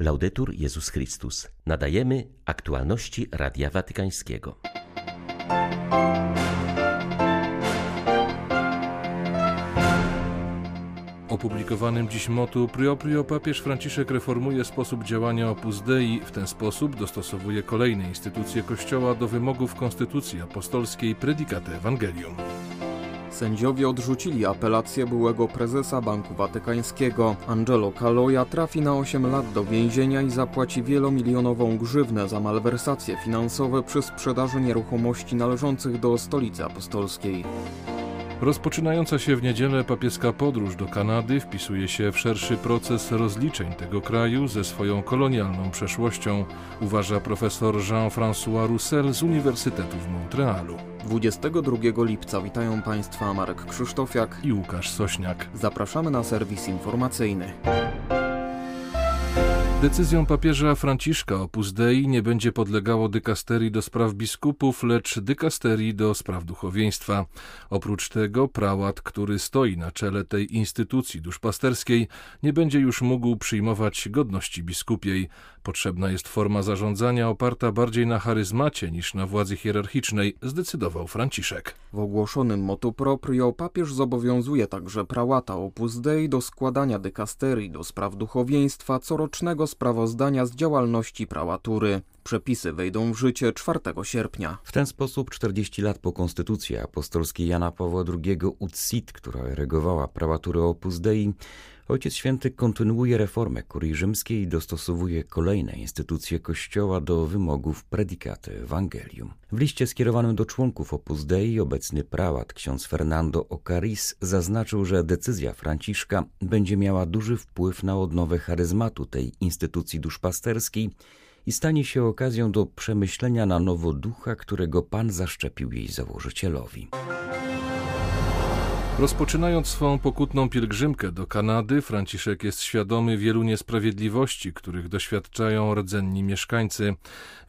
Laudetur Jezus Chrystus. Nadajemy aktualności Radia Watykańskiego. Opublikowanym dziś motu Prio Prio papież Franciszek reformuje sposób działania Opus Dei. W ten sposób dostosowuje kolejne instytucje Kościoła do wymogów Konstytucji Apostolskiej Predicate Evangelium. Sędziowie odrzucili apelację byłego prezesa Banku Watykańskiego. Angelo Caloja trafi na 8 lat do więzienia i zapłaci wielomilionową grzywnę za malwersacje finansowe przy sprzedaży nieruchomości należących do stolicy apostolskiej. Rozpoczynająca się w niedzielę papieska podróż do Kanady wpisuje się w szerszy proces rozliczeń tego kraju ze swoją kolonialną przeszłością, uważa profesor Jean-François Roussel z Uniwersytetu w Montrealu. 22 lipca witają Państwa Marek Krzysztofiak i Łukasz Sośniak. Zapraszamy na serwis informacyjny. Decyzją papieża Franciszka Opus Dei nie będzie podlegało dykasterii do spraw biskupów, lecz dykasterii do spraw duchowieństwa. Oprócz tego prałat, który stoi na czele tej instytucji duszpasterskiej, nie będzie już mógł przyjmować godności biskupiej. Potrzebna jest forma zarządzania oparta bardziej na charyzmacie niż na władzy hierarchicznej, zdecydował Franciszek. W ogłoszonym motu proprio papież zobowiązuje także prałata Opus Dei do składania dykasterii do spraw duchowieństwa corocznego sprawozdania z działalności prałatury. Przepisy wejdą w życie 4 sierpnia. W ten sposób 40 lat po konstytucji apostolskiej Jana Pawła II UCIT, która regowała prałaturę Opus Dei, Ojciec Święty kontynuuje reformę kurii rzymskiej i dostosowuje kolejne instytucje Kościoła do wymogów predikaty Evangelium. W liście skierowanym do członków Opus Dei obecny prałat ksiądz Fernando Ocaris zaznaczył, że decyzja Franciszka będzie miała duży wpływ na odnowę charyzmatu tej instytucji duszpasterskiej i stanie się okazją do przemyślenia na nowo ducha, którego Pan zaszczepił jej założycielowi. Rozpoczynając swą pokutną pielgrzymkę do Kanady, Franciszek jest świadomy wielu niesprawiedliwości, których doświadczają rdzenni mieszkańcy.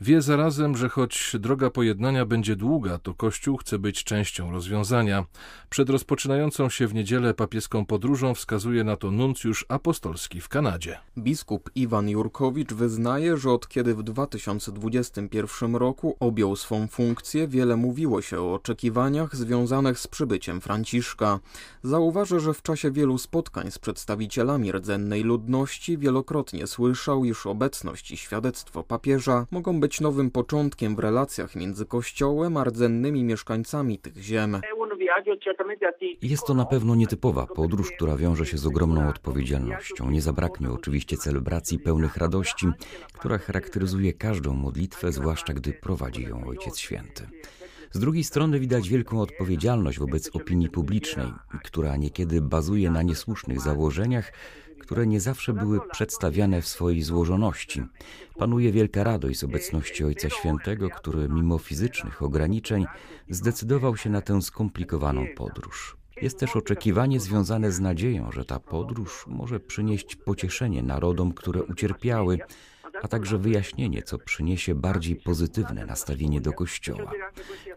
Wie zarazem, że choć droga pojednania będzie długa, to Kościół chce być częścią rozwiązania. Przed rozpoczynającą się w niedzielę papieską podróżą wskazuje na to nuncjusz apostolski w Kanadzie. Biskup Iwan Jurkowicz wyznaje, że od kiedy w 2021 roku objął swą funkcję, wiele mówiło się o oczekiwaniach związanych z przybyciem Franciszka. Zauważa, że w czasie wielu spotkań z przedstawicielami rdzennej ludności wielokrotnie słyszał, iż obecność i świadectwo papieża mogą być nowym początkiem w relacjach między Kościołem a rdzennymi mieszkańcami tych ziem. Jest to na pewno nietypowa podróż, która wiąże się z ogromną odpowiedzialnością. Nie zabraknie oczywiście celebracji pełnych radości, która charakteryzuje każdą modlitwę, zwłaszcza gdy prowadzi ją Ojciec Święty. Z drugiej strony widać wielką odpowiedzialność wobec opinii publicznej, która niekiedy bazuje na niesłusznych założeniach, które nie zawsze były przedstawiane w swojej złożoności. Panuje wielka radość z obecności Ojca Świętego, który mimo fizycznych ograniczeń zdecydował się na tę skomplikowaną podróż. Jest też oczekiwanie związane z nadzieją, że ta podróż może przynieść pocieszenie narodom, które ucierpiały, a także wyjaśnienie, co przyniesie bardziej pozytywne nastawienie do Kościoła.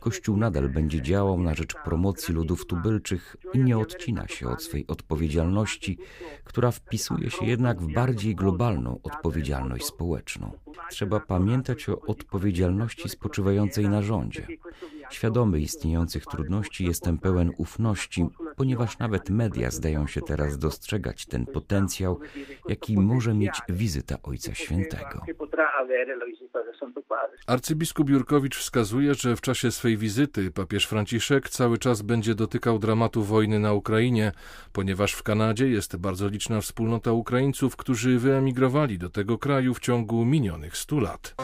Kościół nadal będzie działał na rzecz promocji ludów tubylczych i nie odcina się od swej odpowiedzialności, która wpisuje się jednak w bardziej globalną odpowiedzialność społeczną. Trzeba pamiętać o odpowiedzialności spoczywającej na rządzie. Świadomy istniejących trudności jestem pełen ufności, ponieważ nawet media zdają się teraz dostrzegać ten potencjał, jaki może mieć wizyta Ojca Świętego. Arcybiskup Jurkowicz wskazuje, że w czasie swej wizyty papież Franciszek cały czas będzie dotykał dramatu wojny na Ukrainie, ponieważ w Kanadzie jest bardzo liczna wspólnota Ukraińców, którzy wyemigrowali do tego kraju w ciągu minionych stu lat.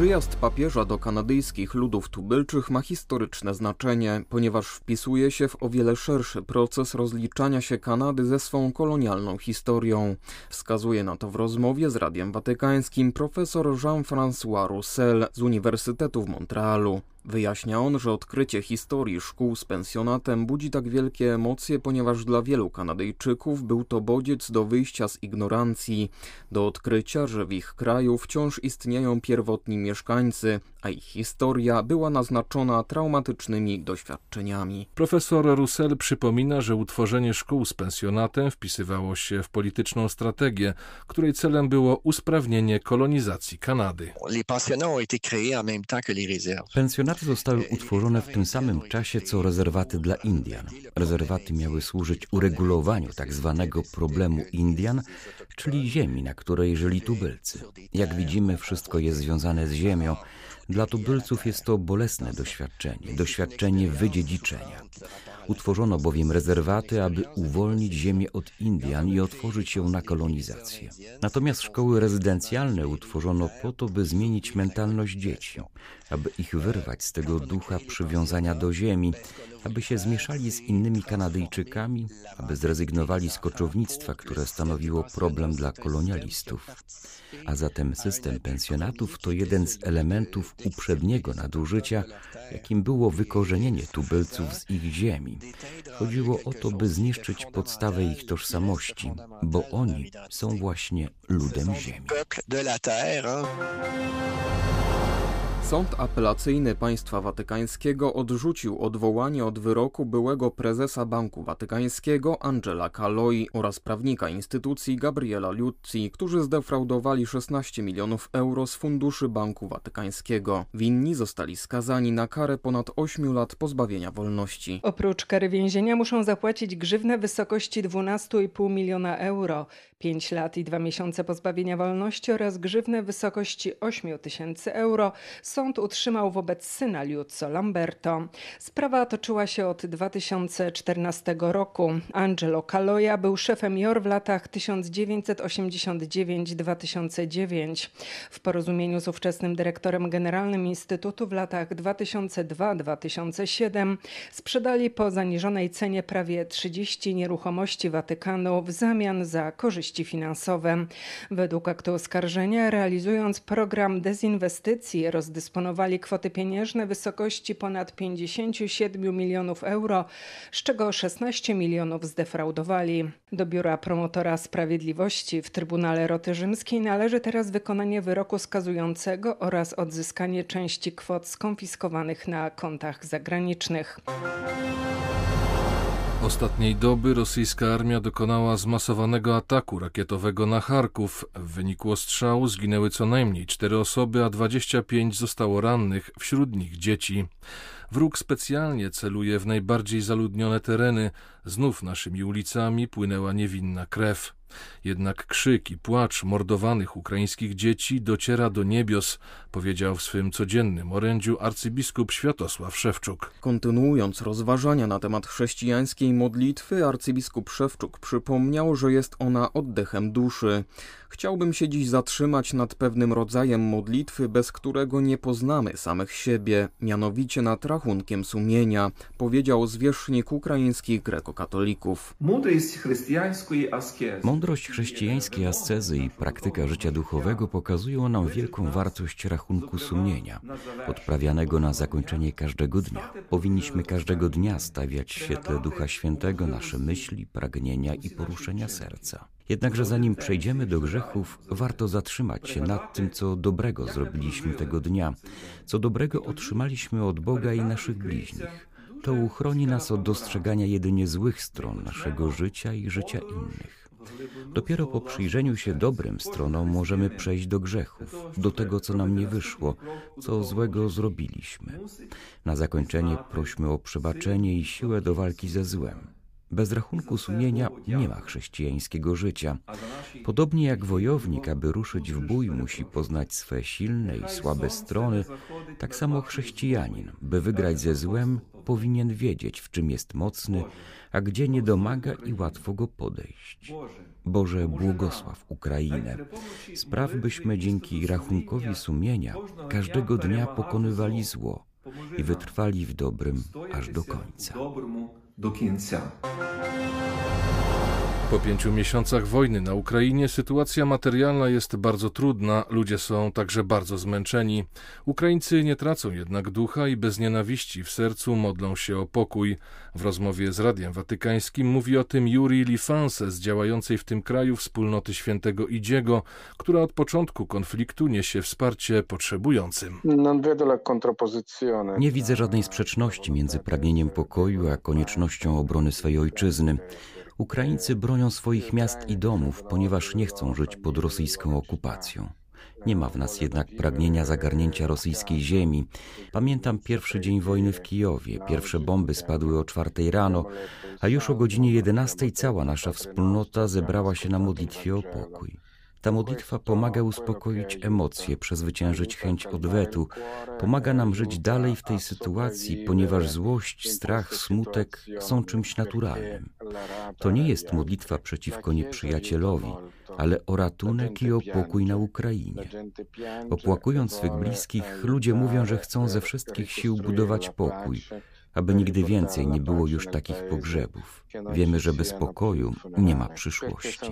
Przyjazd papieża do kanadyjskich ludów tubylczych ma historyczne znaczenie, ponieważ wpisuje się w o wiele szerszy proces rozliczania się Kanady ze swą kolonialną historią. Wskazuje na to w rozmowie z Radiem Watykańskim profesor Jean-François Roussel z Uniwersytetu w Montrealu. Wyjaśnia on, że odkrycie historii szkół z pensjonatem budzi tak wielkie emocje, ponieważ dla wielu Kanadyjczyków był to bodziec do wyjścia z ignorancji, do odkrycia, że w ich kraju wciąż istnieją pierwotni mieszkańcy, a ich historia była naznaczona traumatycznymi doświadczeniami. Profesor Russell przypomina, że utworzenie szkół z pensjonatem wpisywało się w polityczną strategię, której celem było usprawnienie kolonizacji Kanady. Pensjonaty zostały utworzone w tym samym czasie co rezerwaty dla Indian. Rezerwaty miały służyć uregulowaniu tak zwanego problemu Indian, czyli ziemi, na której żyli tubylcy. Jak widzimy, wszystko jest związane z ziemią. Dla tubylców jest to bolesne doświadczenie, doświadczenie wydziedziczenia. Utworzono bowiem rezerwaty, aby uwolnić ziemię od Indian i otworzyć ją na kolonizację. Natomiast szkoły rezydencjalne utworzono po to, by zmienić mentalność dzieci, aby ich wyrwać z tego ducha przywiązania do ziemi, aby się zmieszali z innymi Kanadyjczykami, aby zrezygnowali z koczownictwa, które stanowiło problem dla kolonialistów. A zatem system pensjonatów to jeden z elementów uprzedniego nadużycia, jakim było wykorzenienie tubylców z ich ziemi. Chodziło o to, by zniszczyć podstawę ich tożsamości, bo oni są właśnie ludem ziemi. Sąd apelacyjny państwa watykańskiego odrzucił odwołanie od wyroku byłego prezesa Banku Watykańskiego Angela Caloi oraz prawnika instytucji Gabriela Luzzi, którzy zdefraudowali 16 milionów euro z funduszy Banku Watykańskiego. Winni zostali skazani na karę ponad 8 lat pozbawienia wolności. Oprócz kary więzienia muszą zapłacić grzywnę wysokości 12,5 miliona euro, 5 lat i 2 miesiące pozbawienia wolności oraz grzywnę w wysokości 8 tysięcy euro sąd utrzymał wobec syna Liuzzo Lamberto. Sprawa toczyła się od 2014 roku. Angelo Caloja był szefem JOR w latach 1989-2009. W porozumieniu z ówczesnym dyrektorem generalnym Instytutu w latach 2002-2007 sprzedali po zaniżonej cenie prawie 30 nieruchomości Watykanu w zamian za korzyści finansowe. Według aktu oskarżenia, realizując program dezinwestycji, rozdysponowania dysponowali kwoty pieniężne wysokości ponad 57 milionów euro, z czego 16 milionów zdefraudowali. Do biura promotora sprawiedliwości w Trybunale Roty Rzymskiej należy teraz wykonanie wyroku skazującego oraz odzyskanie części kwot skonfiskowanych na kontach zagranicznych. Ostatniej doby rosyjska armia dokonała zmasowanego ataku rakietowego na Charków. W wyniku ostrzału zginęły co najmniej cztery osoby, a 25 zostało rannych, wśród nich dzieci. Wróg specjalnie celuje w najbardziej zaludnione tereny. Znów naszymi ulicami płynęła niewinna krew. Jednak krzyk i płacz mordowanych ukraińskich dzieci dociera do niebios, powiedział w swym codziennym orędziu arcybiskup Światosław Szewczuk. Kontynuując rozważania na temat chrześcijańskiej modlitwy, arcybiskup Szewczuk przypomniał, że jest ona oddechem duszy. Chciałbym się dziś zatrzymać nad pewnym rodzajem modlitwy, bez którego nie poznamy samych siebie, mianowicie nad rachunkiem sumienia, powiedział zwierzchnik ukraińskich grekokatolików. Mądrość chrześcijańskiej ascezy i praktyka życia duchowego pokazują nam wielką wartość rachunku sumienia, odprawianego na zakończenie każdego dnia. Powinniśmy każdego dnia stawiać w świetle Ducha Świętego nasze myśli, pragnienia i poruszenia serca. Jednakże zanim przejdziemy do grzechów, warto zatrzymać się nad tym, co dobrego zrobiliśmy tego dnia, co dobrego otrzymaliśmy od Boga i naszych bliźnich. To uchroni nas od dostrzegania jedynie złych stron naszego życia i życia innych. Dopiero po przyjrzeniu się dobrym stronom możemy przejść do grzechów, do tego, co nam nie wyszło, co złego zrobiliśmy. Na zakończenie prośmy o przebaczenie i siłę do walki ze złem. Bez rachunku sumienia nie ma chrześcijańskiego życia. Podobnie jak wojownik, aby ruszyć w bój, musi poznać swe silne i słabe strony, tak samo chrześcijanin, by wygrać ze złem, powinien wiedzieć, w czym jest mocny, a gdzie nie domaga i łatwo go podejść. Boże, błogosław Ukrainę. Spraw, byśmy dzięki rachunkowi sumienia każdego dnia pokonywali zło i wytrwali w dobrym aż do końca. do que Xiang. Po pięciu miesiącach wojny na Ukrainie sytuacja materialna jest bardzo trudna, ludzie są także bardzo zmęczeni. Ukraińcy nie tracą jednak ducha i bez nienawiści w sercu modlą się o pokój. W rozmowie z Radiem Watykańskim mówi o tym Juri Lifanse z działającej w tym kraju wspólnoty świętego Idziego, która od początku konfliktu niesie wsparcie potrzebującym. Nie widzę żadnej sprzeczności między pragnieniem pokoju a koniecznością obrony swej ojczyzny. Ukraińcy bronią swoich miast i domów, ponieważ nie chcą żyć pod rosyjską okupacją. Nie ma w nas jednak pragnienia zagarnięcia rosyjskiej ziemi. Pamiętam pierwszy dzień wojny w Kijowie. Pierwsze bomby spadły o czwartej rano, a już o godzinie jedenastej cała nasza wspólnota zebrała się na modlitwie o pokój. Ta modlitwa pomaga uspokoić emocje, przezwyciężyć chęć odwetu, pomaga nam żyć dalej w tej sytuacji, ponieważ złość, strach, smutek są czymś naturalnym. To nie jest modlitwa przeciwko nieprzyjacielowi, ale o ratunek i o pokój na Ukrainie. Opłakując swych bliskich, ludzie mówią, że chcą ze wszystkich sił budować pokój, aby nigdy więcej nie było już takich pogrzebów. Wiemy, że bez pokoju nie ma przyszłości.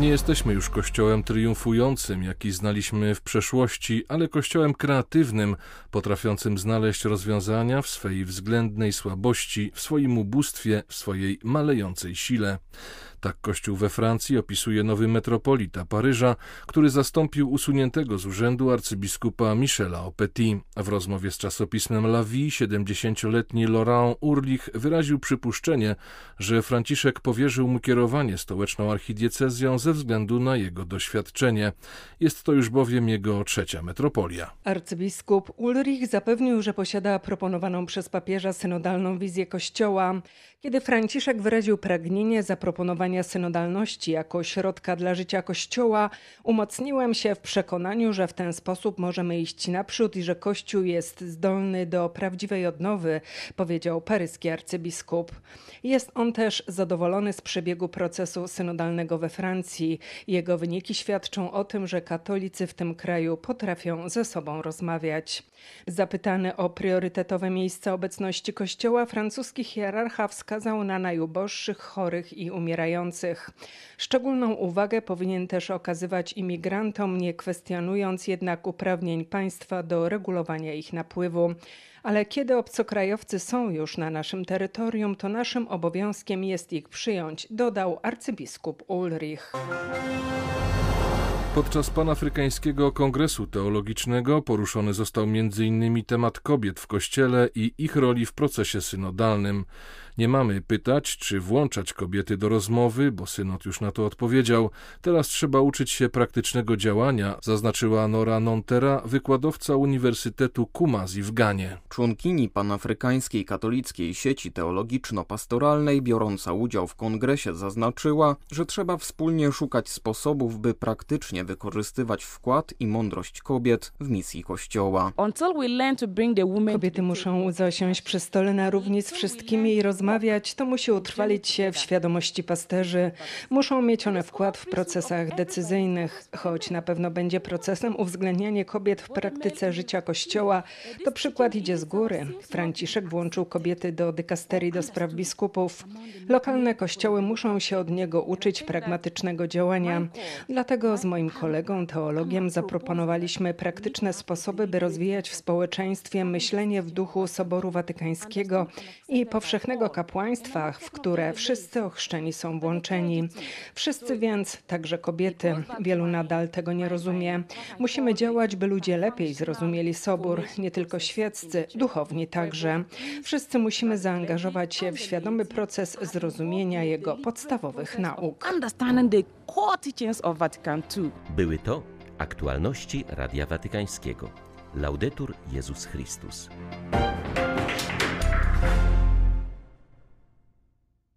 Nie jesteśmy już kościołem triumfującym, jaki znaliśmy w przeszłości, ale kościołem kreatywnym, potrafiącym znaleźć rozwiązania w swej względnej słabości, w swoim ubóstwie, w swojej malejącej sile. Tak kościół we Francji opisuje nowy metropolita Paryża, który zastąpił usuniętego z urzędu arcybiskupa Michela Opetit. W rozmowie z czasopismem La Vie 70-letni Laurent Urlich wyraził przypuszczenie, że Franciszek powierzył mu kierowanie stołeczną archidiecezją ze względu na jego doświadczenie. Jest to już bowiem jego trzecia metropolia. Arcybiskup Ulrich zapewnił, że posiada proponowaną przez papieża synodalną wizję kościoła. Kiedy Franciszek wyraził pragnienie zaproponowania synodalności jako środka dla życia Kościoła, umocniłem się w przekonaniu, że w ten sposób możemy iść naprzód i że Kościół jest zdolny do prawdziwej odnowy, powiedział paryski arcybiskup. Jest on też zadowolony z przebiegu procesu synodalnego we Francji. Jego wyniki świadczą o tym, że katolicy w tym kraju potrafią ze sobą rozmawiać. Zapytany o priorytetowe miejsca obecności Kościoła, francuski hierarcha wskazał na najuboższych, chorych i umierających. Szczególną uwagę powinien też okazywać imigrantom, nie kwestionując jednak uprawnień państwa do regulowania ich napływu. Ale kiedy obcokrajowcy są już na naszym terytorium, to naszym obowiązkiem jest ich przyjąć, dodał arcybiskup Ulrich. Podczas panafrykańskiego kongresu teologicznego poruszony został m.in. temat kobiet w kościele i ich roli w procesie synodalnym. Nie mamy pytać, czy włączać kobiety do rozmowy, bo synod już na to odpowiedział. Teraz trzeba uczyć się praktycznego działania, zaznaczyła Nora Nontera, wykładowca Uniwersytetu Kumasi w Ganie. Członkini panafrykańskiej katolickiej sieci teologiczno-pastoralnej, biorąca udział w kongresie, zaznaczyła, że trzeba wspólnie szukać sposobów, by praktycznie wykorzystywać wkład i mądrość kobiet w misji Kościoła. Kobiety muszą zasiąść przy stole na równi z wszystkimi i rozmawiać rozmawiać, to musi utrwalić się w świadomości pasterzy. Muszą mieć one wkład w procesach decyzyjnych, choć na pewno będzie procesem uwzględnianie kobiet w praktyce życia Kościoła. To przykład idzie z góry. Franciszek włączył kobiety do dykasterii do spraw biskupów. Lokalne kościoły muszą się od niego uczyć pragmatycznego działania. Dlatego z moim kolegą, teologiem, zaproponowaliśmy praktyczne sposoby, by rozwijać w społeczeństwie myślenie w duchu Soboru Watykańskiego i powszechnego kapłaństwach, w które wszyscy ochrzczeni są włączeni. Wszyscy więc, także kobiety, wielu nadal tego nie rozumie. Musimy działać, by ludzie lepiej zrozumieli Sobór, nie tylko świeccy, duchowni także. Wszyscy musimy zaangażować się w świadomy proces zrozumienia jego podstawowych nauk. Były to aktualności Radia Watykańskiego. Laudetur Jezus Chrystus.